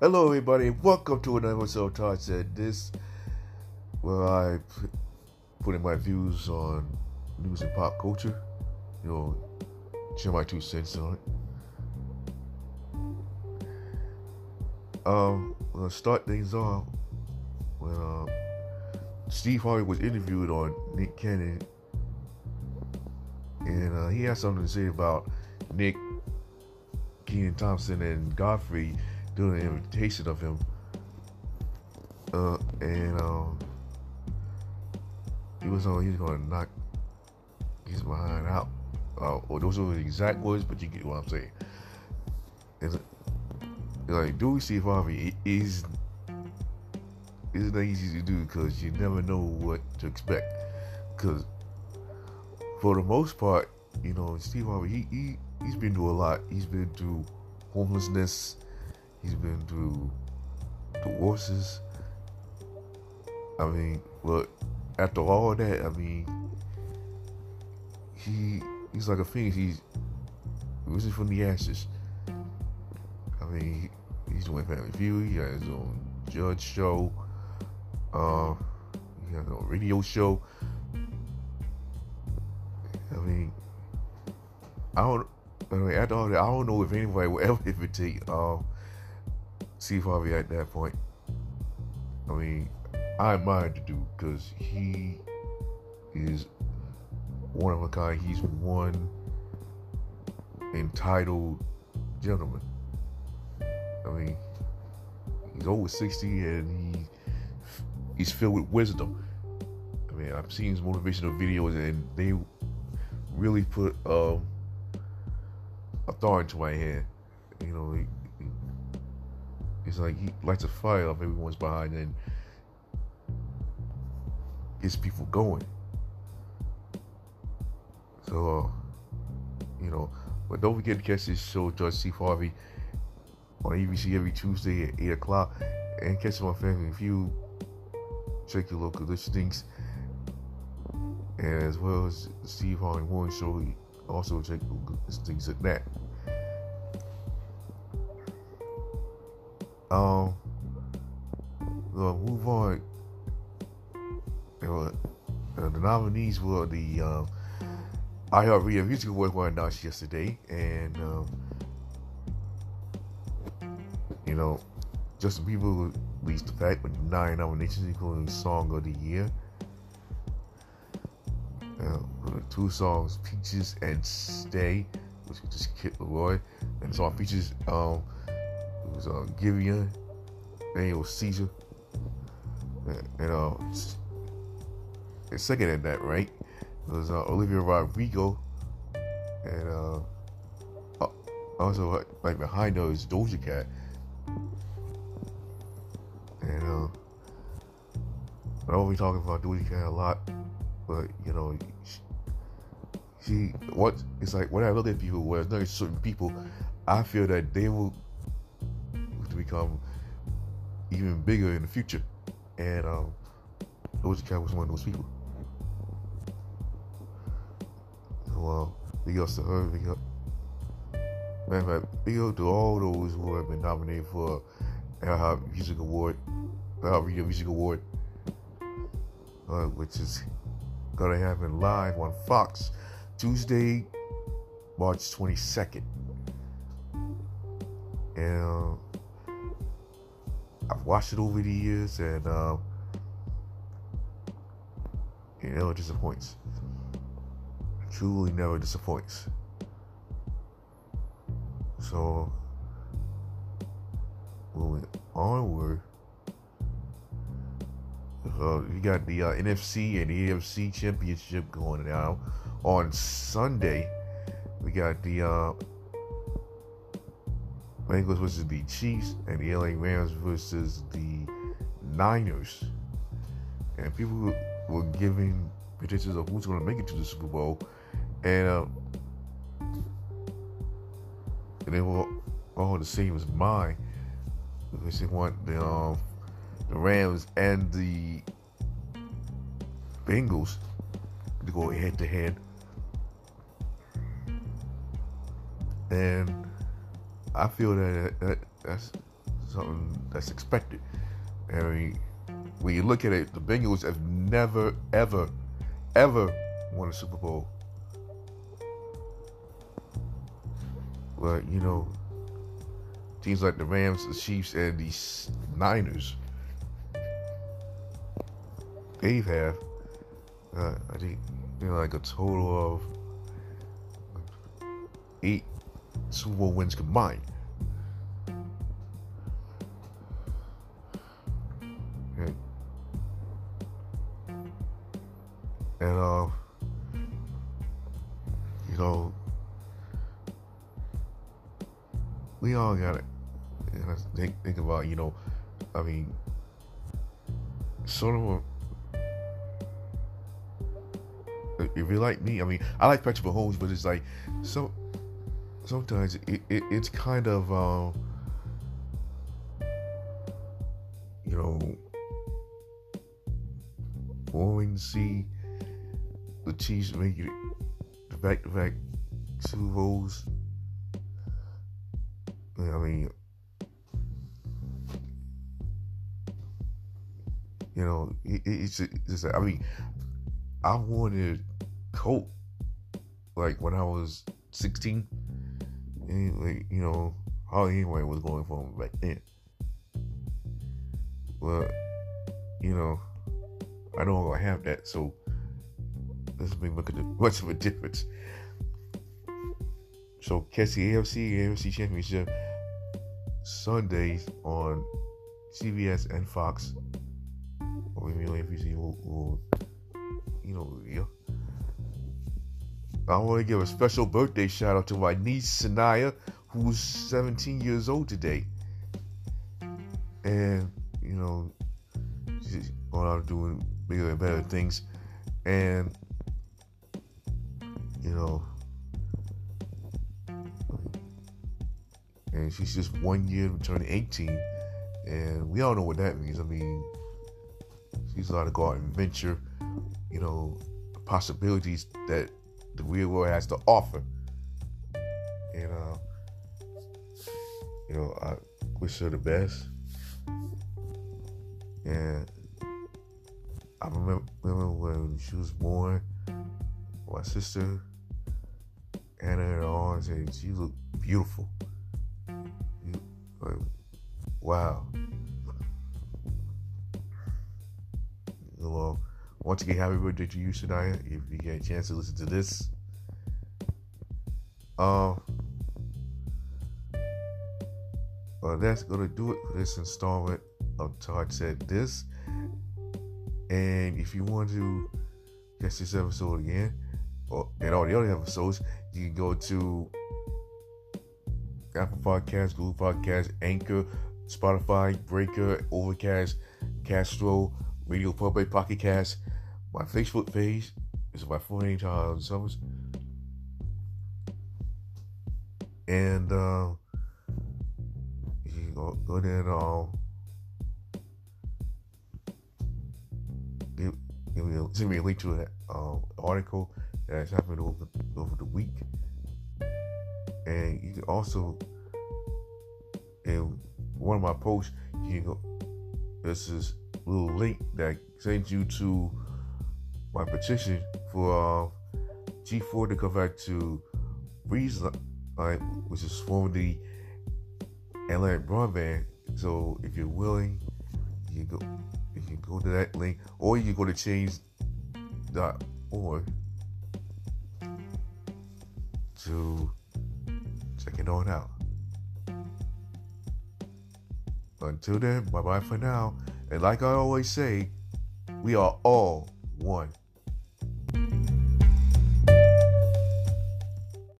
Hello, everybody. Welcome to another episode of Todd Said This, where I put, in my views on news and pop culture. You know, share my two cents on it. Um, I'm gonna start things off when uh, Steve Harvey was interviewed on Nick Cannon, and uh, he had something to say about Nick, Kenan Thompson, and Godfrey doing an invitation of him. Uh, and um, he was on. He's gonna knock his behind out. Uh, those are the exact words, but you get what I'm saying. It's like, do we see Harvey? Is it's not easy to do because you never know what to expect. Because for the most part, you know, Steve Harvey, he, he he's been through a lot. He's been through homelessness. He's been through divorces. I mean, but after all that, I mean, he he's like a phoenix. He's risen from the ashes. I mean, he, he's doing Family Feud. He has his own judge show. Uh, he has a radio show. I mean, I don't. I mean, after all that, I don't know if anybody will ever imitate um, Steve Harvey at that point. I mean, I admire the dude because he is one of a kind. He's one entitled gentleman. I mean, he's over 60 and he he's filled with wisdom. I mean, I've seen his motivational videos and they really put um, a thought into my head. You know, it's like he lights a fire up everyone's behind and gets people going. So, uh, you know, but don't forget to catch this show, Judge Steve Harvey, on ABC every Tuesday at 8 o'clock. And catch my Family Feud. Check your local listings. And as well as Steve Harvey Morning Show, also check local listings at that. Um, we'll move on. You uh, the nominees were the uh, iHeartRadio Music Awards were announced yesterday, and um, you know, Justin Bieber released the fact with nine nominations, including Song of the Year. Uh, two songs, Peaches and Stay, which just Kid LAROI, and the song features um, was uh, it was Caesar, and, and uh, and second at that, right? It was uh, Olivia Rodrigo, and uh, also like behind her is Doja Cat, and uh, I don't be talking about Doja Cat a lot, but you know, she, what it's like when I look at people, where there's certain people, I feel that they will become even bigger in the future, and um, Doja Cat was one of those people. Well, big ups to her. Big up. Matter of fact, big up to all those who have been nominated for our Music Award, iHeartRadio Music Award, uh, which is gonna happen live on Fox Tuesday, March 22nd. And uh, I've watched it over the years, and uh, it never disappoints truly never disappoints. So, moving onward, uh, you got the uh, NFC and AFC championship going now. On Sunday, we got the uh, Bengals versus the Chiefs and the LA Rams versus the Niners. And people were giving predictions of who's going to make it to the Super Bowl. And uh, and they were all the same as mine because they want the um, the Rams and the Bengals to go head to head. And I feel that, that that's something that's expected. I mean, when you look at it, the Bengals have never, ever, ever won a Super Bowl. But you know, teams like the Rams, the Chiefs, and the Niners, they've had, uh, I think, you know, like a total of eight Super Bowl wins combined. And, uh, you know, we all got to think, think about, you know, I mean, sort of if you like me, I mean, I like Patrick Mahomes, but it's like so sometimes it, it, it's kind of um, you know boring to see the Chiefs make it back to back Super Bowls. I mean, you know, it, it's just, I mean, I wanted Colt like when I was 16 like, you know, how anyway was going for him back then. But, you know, I don't gonna have that, so this make much of a difference. So catch the AFC AFC Championship Sundays on CBS and Fox. Or maybe on ABC will, will you know, yeah. I want to give a special birthday shout out to my niece Sanaya, who's 17 years old today. And, you know, she's going out doing bigger and better things. And, you know, and she's just one year turning 18. And we all know what that means. I mean, she's allowed to go out and venture, you know, possibilities that the real world has to offer. And uh, you know, I wish her the best. And I remember, remember when she was born, my sister Anna her arms and she looked beautiful. Like, wow. Well, once again, happy birthday to you, Shania. If you get a chance to listen to this. Uh, well, that's gonna do it for this installment of Todd Said This. And if you want to catch this episode again, or and all the other episodes, you can go to Apple Podcasts, Google Podcasts, Anchor, Spotify, Breaker, Overcast, Castro, Radio Public, Pocket Cast, my Facebook page is my full name, Tyler Summers. And uh, you can go, go there and uh, give, give me a, send me a link to that uh, article that's happened over, over the week. And you can also, in one of my posts, you can go, this is little link that sends you to my petition for uh, G4 to come back to Breeze Line, which is formerly Atlantic Broadband. So if you're willing, you go you can go to that link, or you can go to change.org to check it on out. Until then, bye bye for now. And like I always say, we are all one.